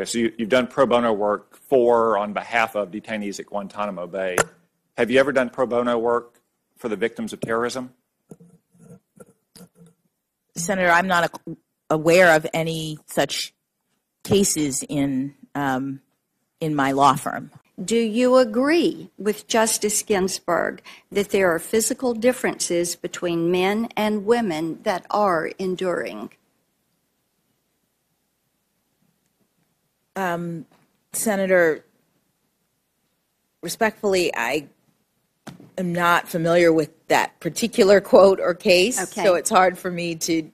Okay, so you, you've done pro bono work for on behalf of detainees at Guantanamo Bay. Have you ever done pro bono work for the victims of terrorism? Senator, I'm not a, aware of any such cases in um, in my law firm. Do you agree with Justice Ginsburg that there are physical differences between men and women that are enduring? Um, Senator, respectfully, I am not familiar with that particular quote or case, Okay. so it's hard for me to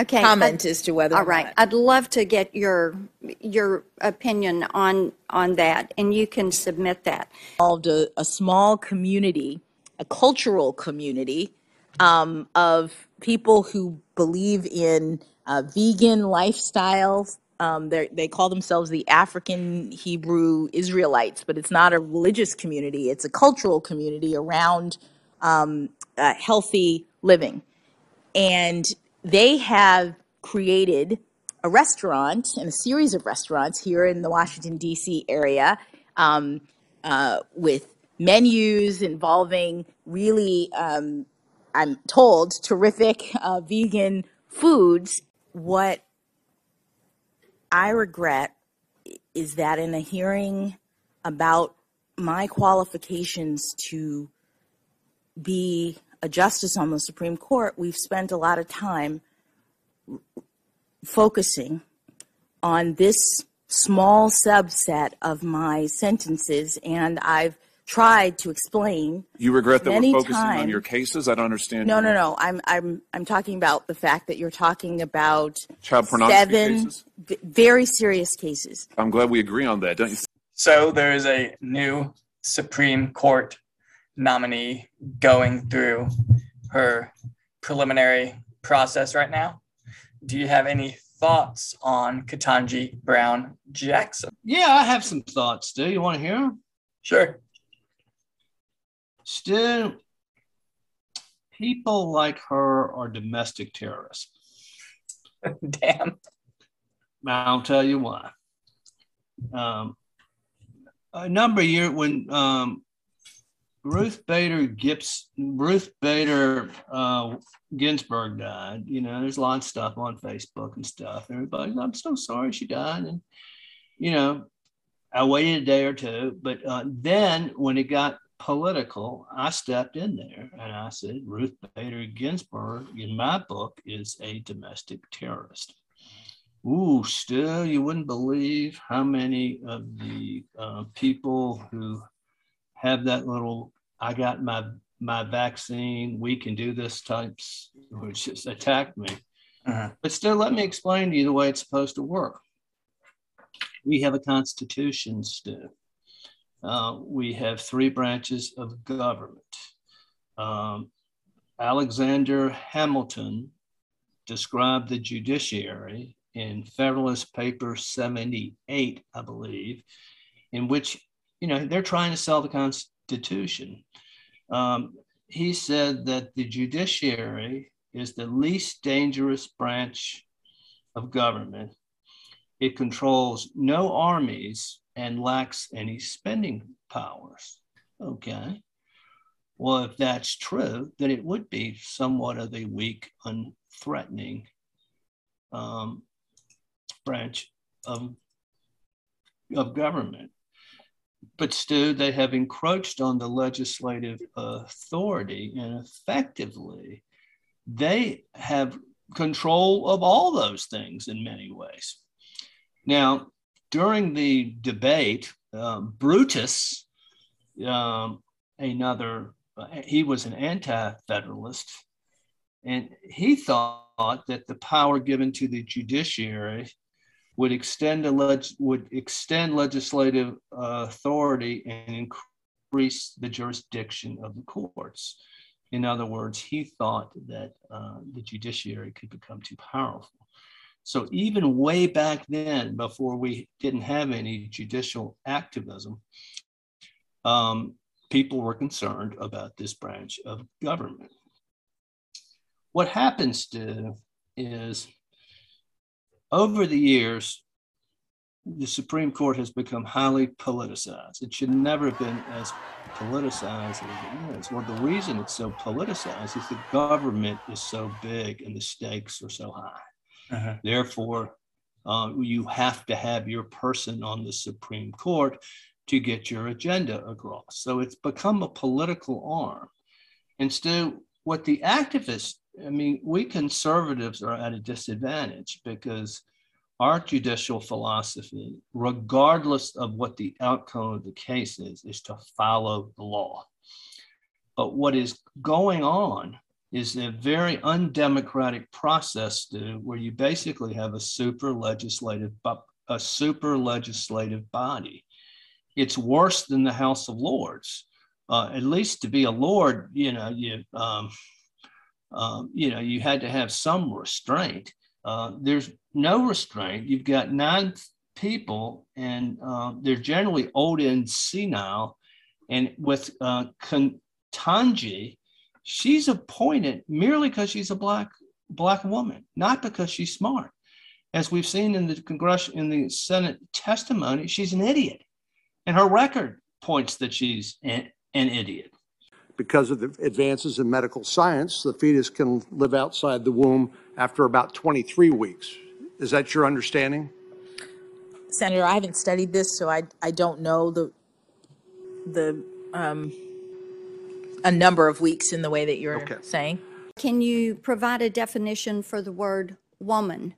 Okay. comment I'd- as to whether All or right. not. I'd love to get your your opinion on on that, and you can submit that. involved a, a small community, a cultural community um, of people who believe in uh, vegan lifestyles. Um, they call themselves the African Hebrew Israelites, but it's not a religious community. It's a cultural community around um, uh, healthy living. And they have created a restaurant and a series of restaurants here in the Washington, D.C. area um, uh, with menus involving really, um, I'm told, terrific uh, vegan foods. What I regret is that in a hearing about my qualifications to be a justice on the Supreme Court, we've spent a lot of time focusing on this small subset of my sentences, and I've tried to explain. You regret that Many we're focusing on your cases? I don't understand. No, no, no. I'm I'm I'm talking about the fact that you're talking about Child pornography seven cases? v- very serious cases. I'm glad we agree on that, don't you? So there is a new Supreme Court nominee going through her preliminary process right now. Do you have any thoughts on Ketanji Brown Jackson? Yeah, I have some thoughts, Do You want to hear them? Sure. Stu, people like her are domestic terrorists. Damn. I'll tell you why. Um, a number of years when um, Ruth Bader Gibbs, Ruth Bader uh, Ginsburg died, you know, there's a lot of stuff on Facebook and stuff. Everybody's, I'm so sorry she died. And, you know, I waited a day or two, but uh, then when it got political, I stepped in there and I said, Ruth Bader Ginsburg, in my book, is a domestic terrorist. Ooh, still, you wouldn't believe how many of the uh, people who have that little "I got my my vaccine, we can do this" types, which just attacked me. Mhm. But still, let me explain to you the way it's supposed to work. We have a constitution, Stu. Uh, we have three branches of government. Um, Alexander Hamilton described the judiciary in Federalist Paper 78, I believe, in which, you know, they're trying to sell the Constitution. Um, he said that the judiciary is the least dangerous branch of government. It controls no armies and lacks any spending powers. Okay. Well, if that's true, then it would be somewhat of a weak, unthreatening um, branch of, of government. But still, they have encroached on the legislative authority, and effectively, they have control of all those things in many ways. Now, during the debate, um, Brutus, um, another, he was an anti federalist, and he thought that the power given to the judiciary would extend, leg- would extend legislative uh, authority and increase the jurisdiction of the courts. In other words, he thought that uh, the judiciary could become too powerful. So even way back then, before we didn't have any judicial activism, um, people were concerned about this branch of government. What happens to is over the years, the Supreme Court has become highly politicized. It should never have been as politicized as it is. Well, the reason it's so politicized is the government is so big and the stakes are so high. Uh-huh. Therefore, uh, you have to have your person on the Supreme Court to get your agenda across. So it's become a political arm. Instead, what the activists, I mean, we conservatives are at a disadvantage because our judicial philosophy, regardless of what the outcome of the case is, is to follow the law. But what is going on is a very undemocratic process to, where you basically have a super legislative a super legislative body. It's worse than the House of Lords. Uh, at least to be a lord, you know, you um, um, you know, you had to have some restraint. Uh, there's no restraint. You've got nine people, and uh, they're generally old and senile. And with uh, Ketanji, she's appointed merely because she's a black black woman, not because she's smart. As we've seen in the Congress in the Senate testimony, she's an idiot, and her record points that she's an, an idiot. Because of the advances in medical science, the fetus can live outside the womb after about 23 weeks. Is that your understanding? Senator, I haven't studied this, so I, I don't know the the um, a number of weeks in the way that you're Okay. saying. Can you provide a definition for the word woman?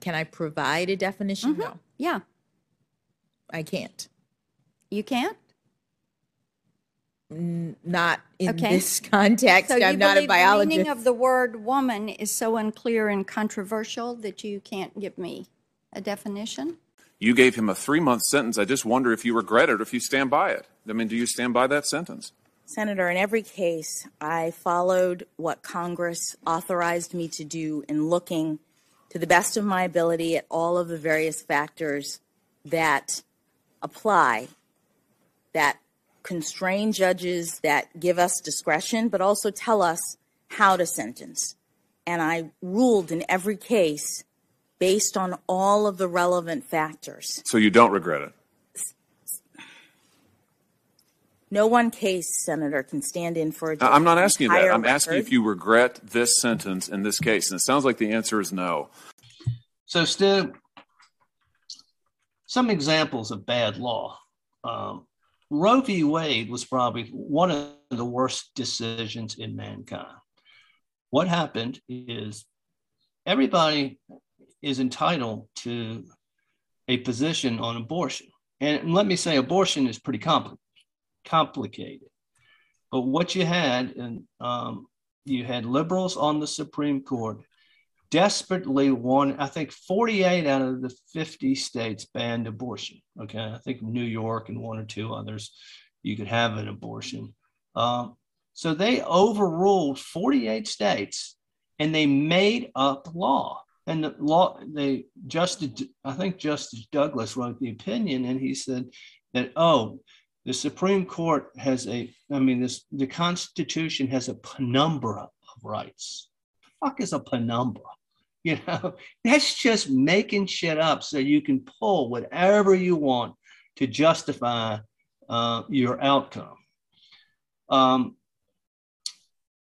Can I provide a definition? Mm-hmm. No, Yeah, I can't. you can't? Not in Okay. this context. So you I'm not a believe the meaning of the word woman is so unclear and controversial that you can't give me a definition? You gave him a three month sentence. I just wonder if you regret it or if you stand by it. I mean, do you stand by that sentence? Senator, in every case, I followed what Congress authorized me to do in looking to the best of my ability at all of the various factors that apply, that constrain judges, that give us discretion, but also tell us how to sentence. And I ruled in every case based on all of the relevant factors. So you don't regret it? No one case, Senator, can stand in for a judge. I- I'm not asking you that. I'm asking if you regret this sentence in this case. And it sounds like the answer is no. So, Stu, some examples of bad law. Um, Roe v. Wade was probably one of the worst decisions in mankind. What happened is everybody is entitled to a position on abortion. And let me say, abortion is pretty compli- complicated. But what you had, and um, you had liberals on the Supreme Court desperately want i think 48 out of the 50 states banned abortion okay i think new york and one or two others you could have an abortion um, so they overruled 48 states and they made up law and the law they justice i think justice douglas wrote the opinion and he said that oh the supreme court has a i mean this the constitution has a penumbra of rights The fuck is a penumbra you know, that's just making shit up so you can pull whatever you want to justify uh, your outcome. Um,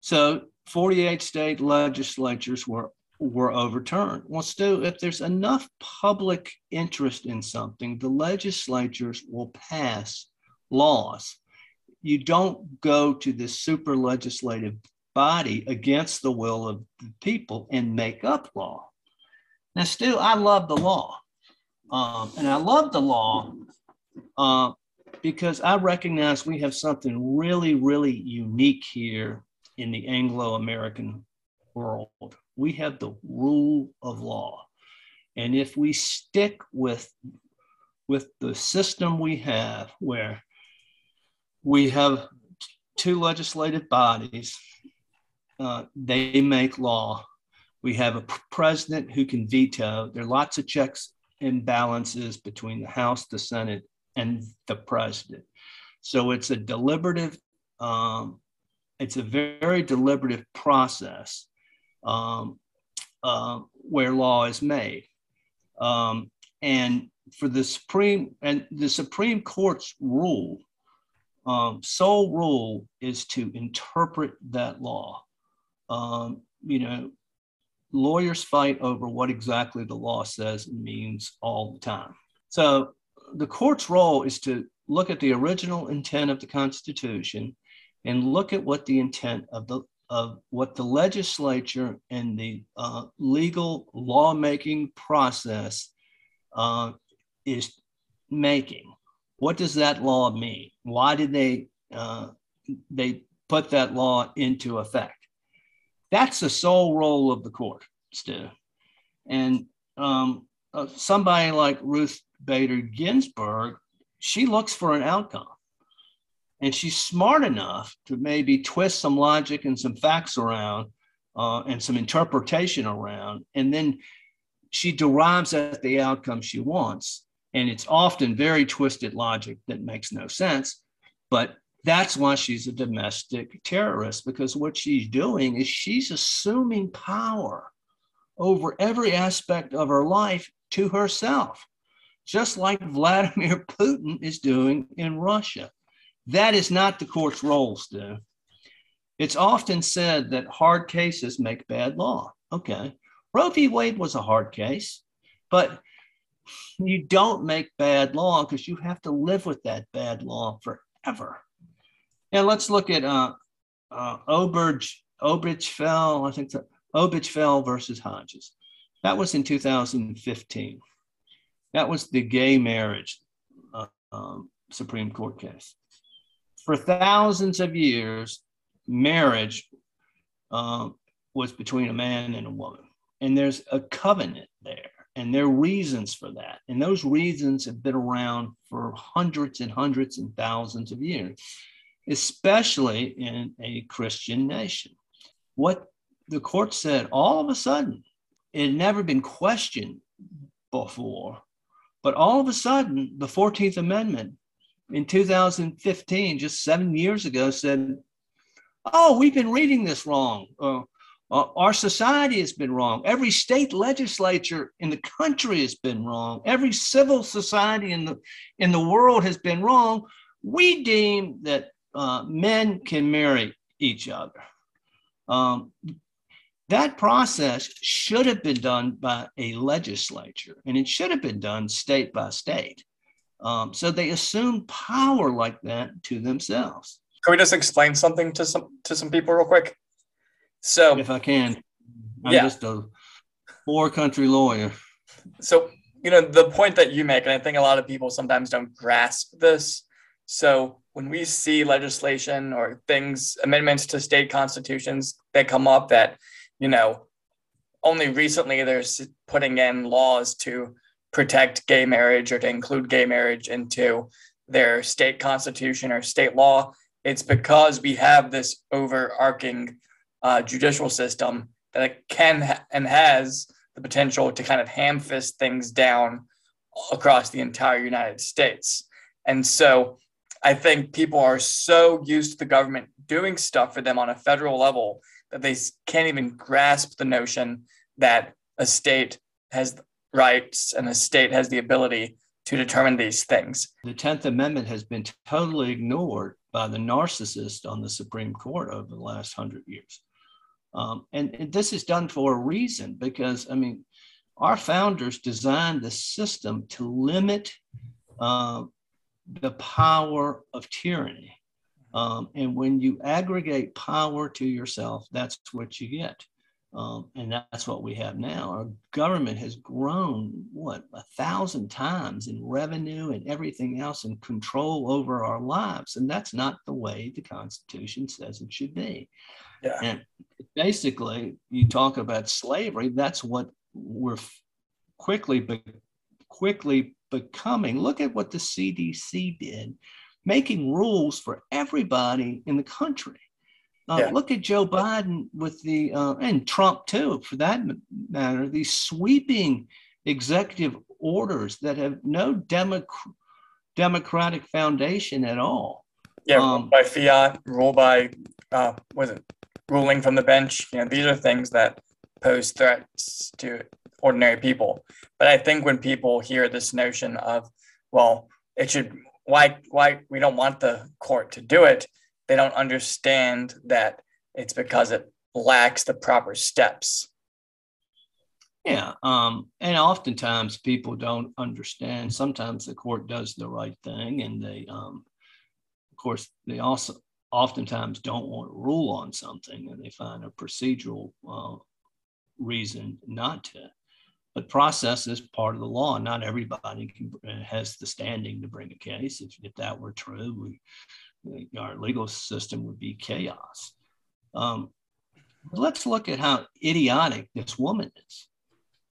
so 48 state legislatures were were overturned. Well, Stu, if there's enough public interest in something, the legislatures will pass laws. You don't go to the super legislative body against the will of the people and make up law. Now, Stu, I love the law. Um, and I love the law uh, because I recognize we have something really, really unique here in the Anglo American world. We have the rule of law. And if we stick with, with the system we have, where we have two legislative bodies uh, they make law. We have a president who can veto. There are lots of checks and balances between the House, the Senate, and the president. So it's a deliberative, um, it's a very deliberative process um, uh, where law is made. Um, and for the Supreme and the Supreme Court's rule, um, sole rule is to interpret that law. Um, you know, lawyers fight over what exactly the law says and means all the time. So the court's role is to look at the original intent of the Constitution and look at what the intent of the of what the legislature and the uh, legal lawmaking process uh, is making. What does that law mean? Why did they uh, they put that law into effect? That's the sole role of the court, Stu. And um, uh, somebody like Ruth Bader Ginsburg, she looks for an outcome. And she's smart enough to maybe twist some logic and some facts around uh, and some interpretation around. And then she derives at the outcome she wants. And it's often very twisted logic that makes no sense. But that's why she's a domestic terrorist, because what she's doing is she's assuming power over every aspect of her life to herself, just like Vladimir Putin is doing in Russia. That is not the court's role, Stu. It's often said that hard cases make bad law. Okay. Roe v. Wade was a hard case, but you don't make bad law because you have to live with that bad law forever. And let's look at uh, uh, Oberg, Obergefell, I think the Obergefell versus Hodges. That was in 2015. That was the gay marriage uh, um, Supreme Court case for thousands of years, marriage uh, was between a man and a woman. And there's a covenant there, and there are reasons for that. And those reasons have been around for hundreds and hundreds and thousands of years, especially in a Christian nation. What the court said all of a sudden, it had never been questioned before, but all of a sudden, the 14th Amendment in 2015, just seven years ago, said, Oh, we've been reading this wrong. Uh, uh, our society has been wrong. Every state legislature in the country has been wrong. Every civil society in the in the world has been wrong. We deem that uh, men can marry each other. Um, that process should have been done by a legislature, and it should have been done state by state. Um, so they assume power like that to themselves. Can we just explain something to some to some people real quick? So, if I can, I'm Yeah. just a poor country lawyer. so you know the point that you make, and I think a lot of people sometimes don't grasp this. So when we see legislation or things, amendments to state constitutions that come up that, you know, only recently there's putting in laws to protect gay marriage or to include gay marriage into their state constitution or state law. It's because we have this overarching uh, judicial system that can ha- and has the potential to kind of ham fist things down across the entire United States. And so I think people are so used to the government doing stuff for them on a federal level that they can't even grasp the notion that a state has rights and the state has the ability to determine these things. The 10th Amendment has been totally ignored by the narcissist on the Supreme Court over the last hundred years. Um, and, and this is done for a reason because, I mean, our founders designed the system to limit uh, the power of tyranny. Um, and when you aggregate power to yourself, that's what you get. Um, and that's what we have now. Our government has grown, what, a thousand times in revenue and everything else and control over our lives. And that's not the way the Constitution says it should be. Yeah. And basically, you talk about slavery, that's what we're quickly, be- quickly becoming. Look at what the CDC did, making rules for everybody in the country. Uh, Yeah. Look at Joe Biden with the, uh, and Trump too, for that matter, these sweeping executive orders that have no democ- democratic foundation at all. Yeah, Um, by fiat, rule by uh, was it ruling from the bench? You know, these are things that pose threats to ordinary people. But I think when people hear this notion of, well, it should why why we don't want the court to do it, they don't understand that it's because it lacks the proper steps. Yeah, um, and oftentimes people don't understand. Sometimes the court does the right thing, and they, um, of course, they also oftentimes don't want to rule on something, and they find a procedural uh, reason not to. But process is part of the law. Not everybody can, uh, has the standing to bring a case. If, if that were true, we, our legal system would be chaos. Um, let's look at how idiotic this woman is.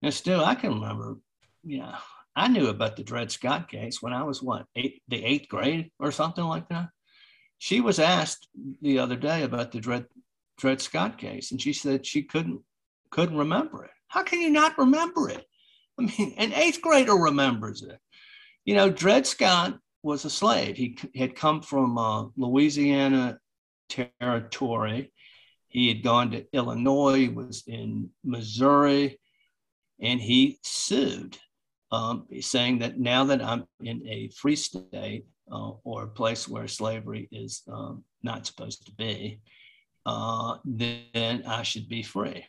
Now, still, I can remember, you know, I knew about the Dred Scott case when I was what, eight, the eighth grade or something like that. She was asked the other day about the Dred, Dred Scott case, and she said she couldn't couldn't remember it. How can you not remember it? I mean, an eighth grader remembers it. You know, Dred Scott was a slave. He had come from uh, Louisiana territory. He had gone to Illinois, was in Missouri, and he sued, um, saying that now that I'm in a free state uh, or a place where slavery is um, not supposed to be, uh, then I should be free.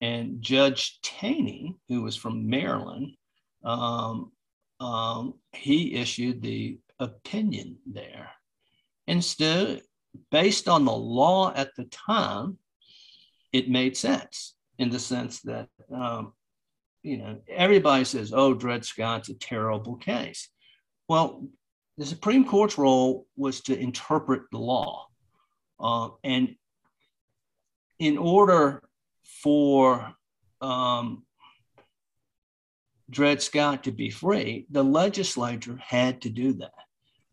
And Judge Taney, who was from Maryland, um, um, he issued the opinion there. And so, based on the law at the time, it made sense in the sense that, um, you know, everybody says, oh, Dred Scott's a terrible case. Well, the Supreme Court's role was to interpret the law. Uh, and in order for um, Dred Scott to be free, the legislature had to do that.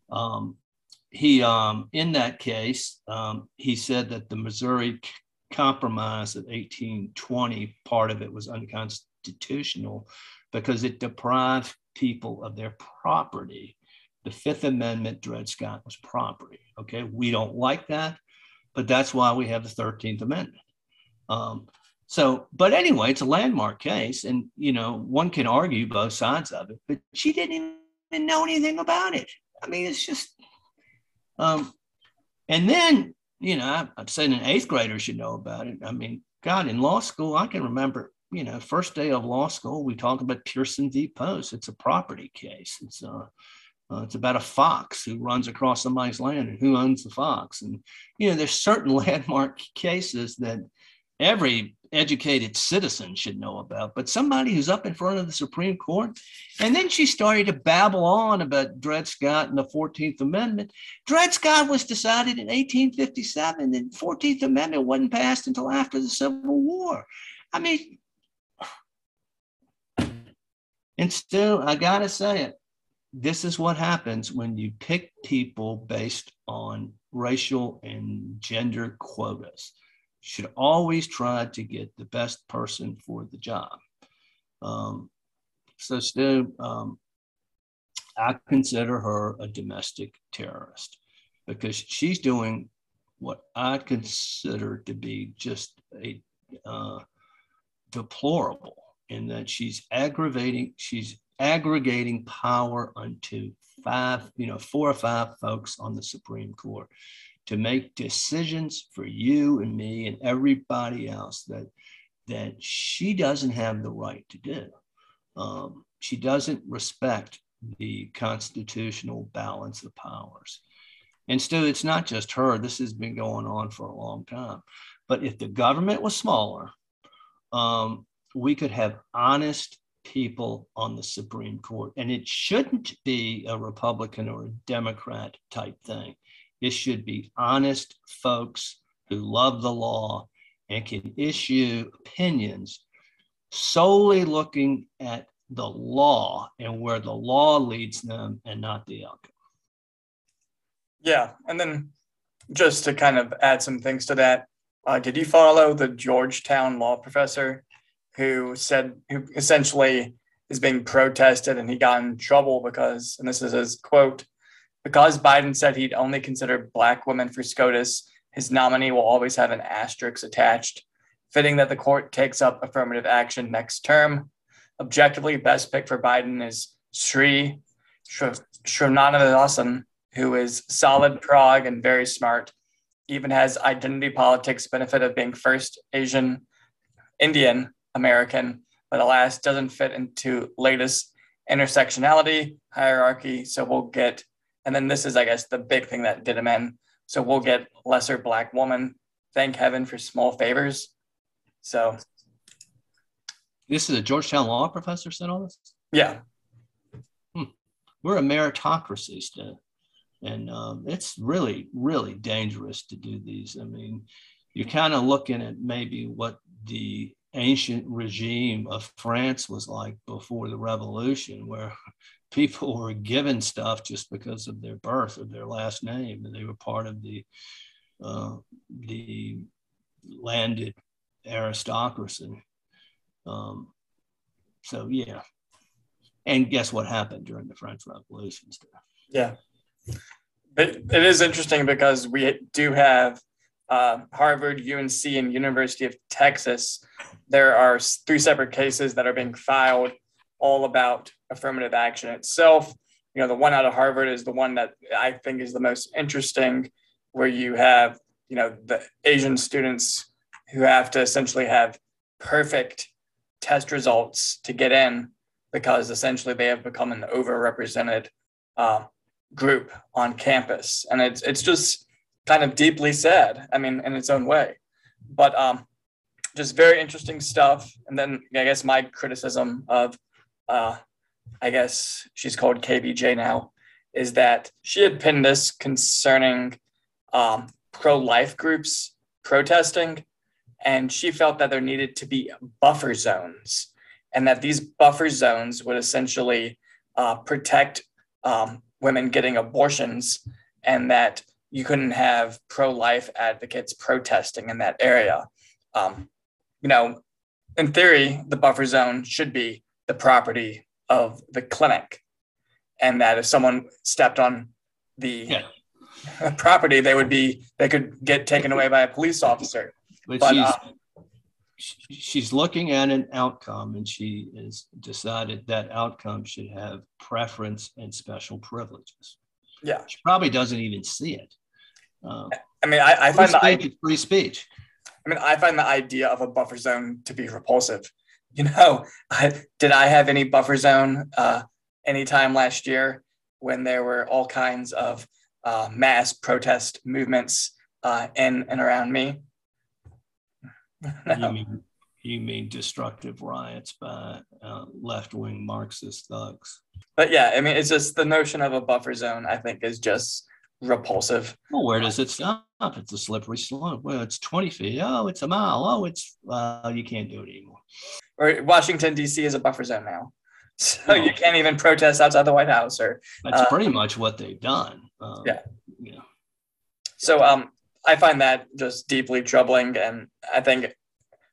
Um, he, um, in that case, um, he said that the Missouri Compromise of 1820, part of it was unconstitutional because it deprived people of their property. The Fifth Amendment, Dred Scott was property. Okay, we don't like that, but that's why we have the 13th Amendment. Um, so, but anyway, it's a landmark case, and you know one can argue both sides of it. But she didn't even know anything about it. I mean, it's just. Um, and then you know, I'm saying an eighth grader should know about it. I mean, God, in law school, I can remember. You know, first day of law school, we talk about Pierson v. Post. It's a property case. It's uh, uh, it's about a fox who runs across somebody's land and who owns the fox. And you know, there's certain landmark cases that every educated citizen should know about, but somebody who's up in front of the Supreme Court. And then she started to babble on about Dred Scott and the 14th Amendment. Dred Scott was decided in 1857, and 14th Amendment wasn't passed until after the Civil War. I mean, and still, I gotta say it, this is what happens when you pick people based on racial and gender quotas should always try to get the best person for the job. Um, so, Stu, um, I consider her a domestic terrorist because she's doing what I consider to be just a uh, deplorable in that she's aggravating, she's aggregating power unto five, you know, four or five folks on the Supreme Court to make decisions for you and me and everybody else that that she doesn't have the right to do. Um, she doesn't respect the constitutional balance of powers. And still, it's not just her. This has been going on for a long time. But if the government was smaller, um, we could have honest people on the Supreme Court. And it shouldn't be a Republican or a Democrat type thing. It should be honest folks who love the law and can issue opinions solely looking at the law and where the law leads them and not the outcome. Yeah. And then just to kind of add some things to that, uh, did you follow the Georgetown law professor who said, who essentially is being protested and he got in trouble because, and this is his quote, because Biden said he'd only consider black women for SCOTUS, his nominee will always have an asterisk attached. Fitting that the court takes up affirmative action next term. Objectively, best pick for Biden is Sri Srinivasan, who is solid prog and very smart. Even has identity politics benefit of being first Asian Indian American, but alas doesn't fit into latest intersectionality hierarchy. So we'll get, and then this is, I guess, the big thing that did him in. So we'll get lesser black woman. Thank heaven for small favors. So This is a Georgetown law professor said all this? yeah, We're a meritocracy, Stu. And um, it's really, really dangerous to do these. I mean, you're kind of looking at maybe what the ancient regime of France was like before the revolution, where people were given stuff just because of their birth or their last name, and they were part of the uh, the landed aristocracy. Um, so yeah, and guess what happened during the French Revolution? Stu? yeah. It, it is interesting because we do have uh, Harvard, UNC, and University of Texas. There are three separate cases that are being filed all about affirmative action itself. You know, the one out of Harvard is the one that I think is the most interesting, where you have, you know, the Asian students who have to essentially have perfect test results to get in because essentially they have become an overrepresented uh, group on campus. And it's, it's just kind of deeply sad, I mean, in its own way. But um, just very interesting stuff. And then I guess my criticism of, uh, I guess she's called KBJ now, is that she had pinned this concerning um, pro life groups protesting. And she felt that there needed to be buffer zones and that these buffer zones would essentially uh, protect um, women getting abortions and that you couldn't have pro-life advocates protesting in that area. Um, you know, in theory, the buffer zone should be the property of the clinic, and that if someone stepped on the Yeah. property, they would be they could get taken away by a police officer. But, But, she's uh, she's looking at an outcome, and she has decided that outcome should have preference and special privileges. Yeah, She probably doesn't even see it. Uh, I mean, I, I find the free speech. I mean, I find the idea of a buffer zone to be repulsive. You know, did I have any buffer zone uh, anytime last year when there were all kinds of uh, mass protest movements uh, in and around me? You mean you mean destructive riots by uh, left-wing Marxist thugs? But yeah, I mean, it's just the notion of a buffer zone. I think is just repulsive. Well, where does it stop? It's a slippery slope. Well, it's 20 feet. Oh, it's a mile. Oh, it's, uh, you can't do it anymore. Or Washington D.C. is a buffer zone now, so you can't even protest outside the White House or That's Uh, pretty much what they've done. Um, Yeah. Know, So um, I find that just deeply troubling, and I think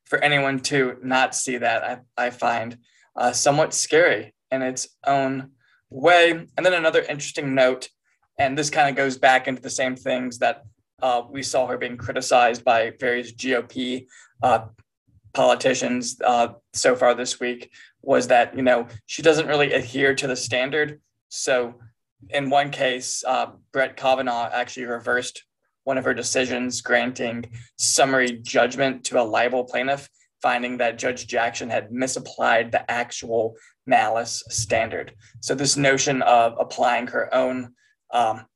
for anyone to not see that, I, I find uh, somewhat scary in its own way. And then another interesting note, and this kind of goes back into the same things that uh, we saw her being criticized by various GOP uh, politicians uh, so far this week, was that you know she doesn't really adhere to the standard. So in one case, uh, Brett Kavanaugh actually reversed one of her decisions granting summary judgment to a libel plaintiff, finding that Judge Jackson had misapplied the actual malice standard. So, this notion of applying her own um,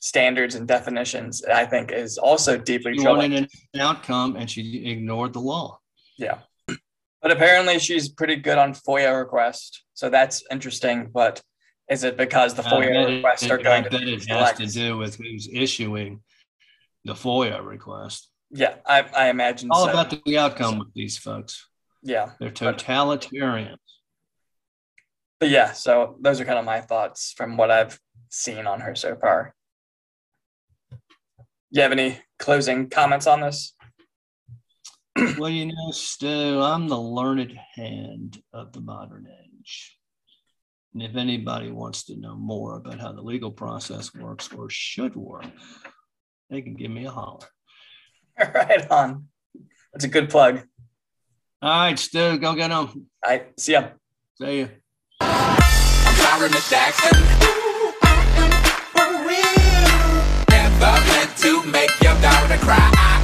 standards and definitions, I think, is also deeply she troubling. wanted an outcome and she ignored the law. Yeah. But apparently, she's pretty good on FOIA requests. So, that's interesting. But is it because the bet FOIA it- requests are going to be it has to do with who's issuing the FOIA request. Yeah, I, I imagine All so. about the outcome with these folks. yeah. They're totalitarians. But yeah, so those are kind of my thoughts from what I've seen on her so far. You have any closing comments on this? Well, you know, Stu, I'm the Learned Hand of the modern age. And if anybody wants to know more about how the legal process works or should work, they can give me a holler. right on. That's a good plug. All right, Stu, go get them. All right, see ya. See ya. I'm sorry, Miss Jackson. Never meant to make your daughter cry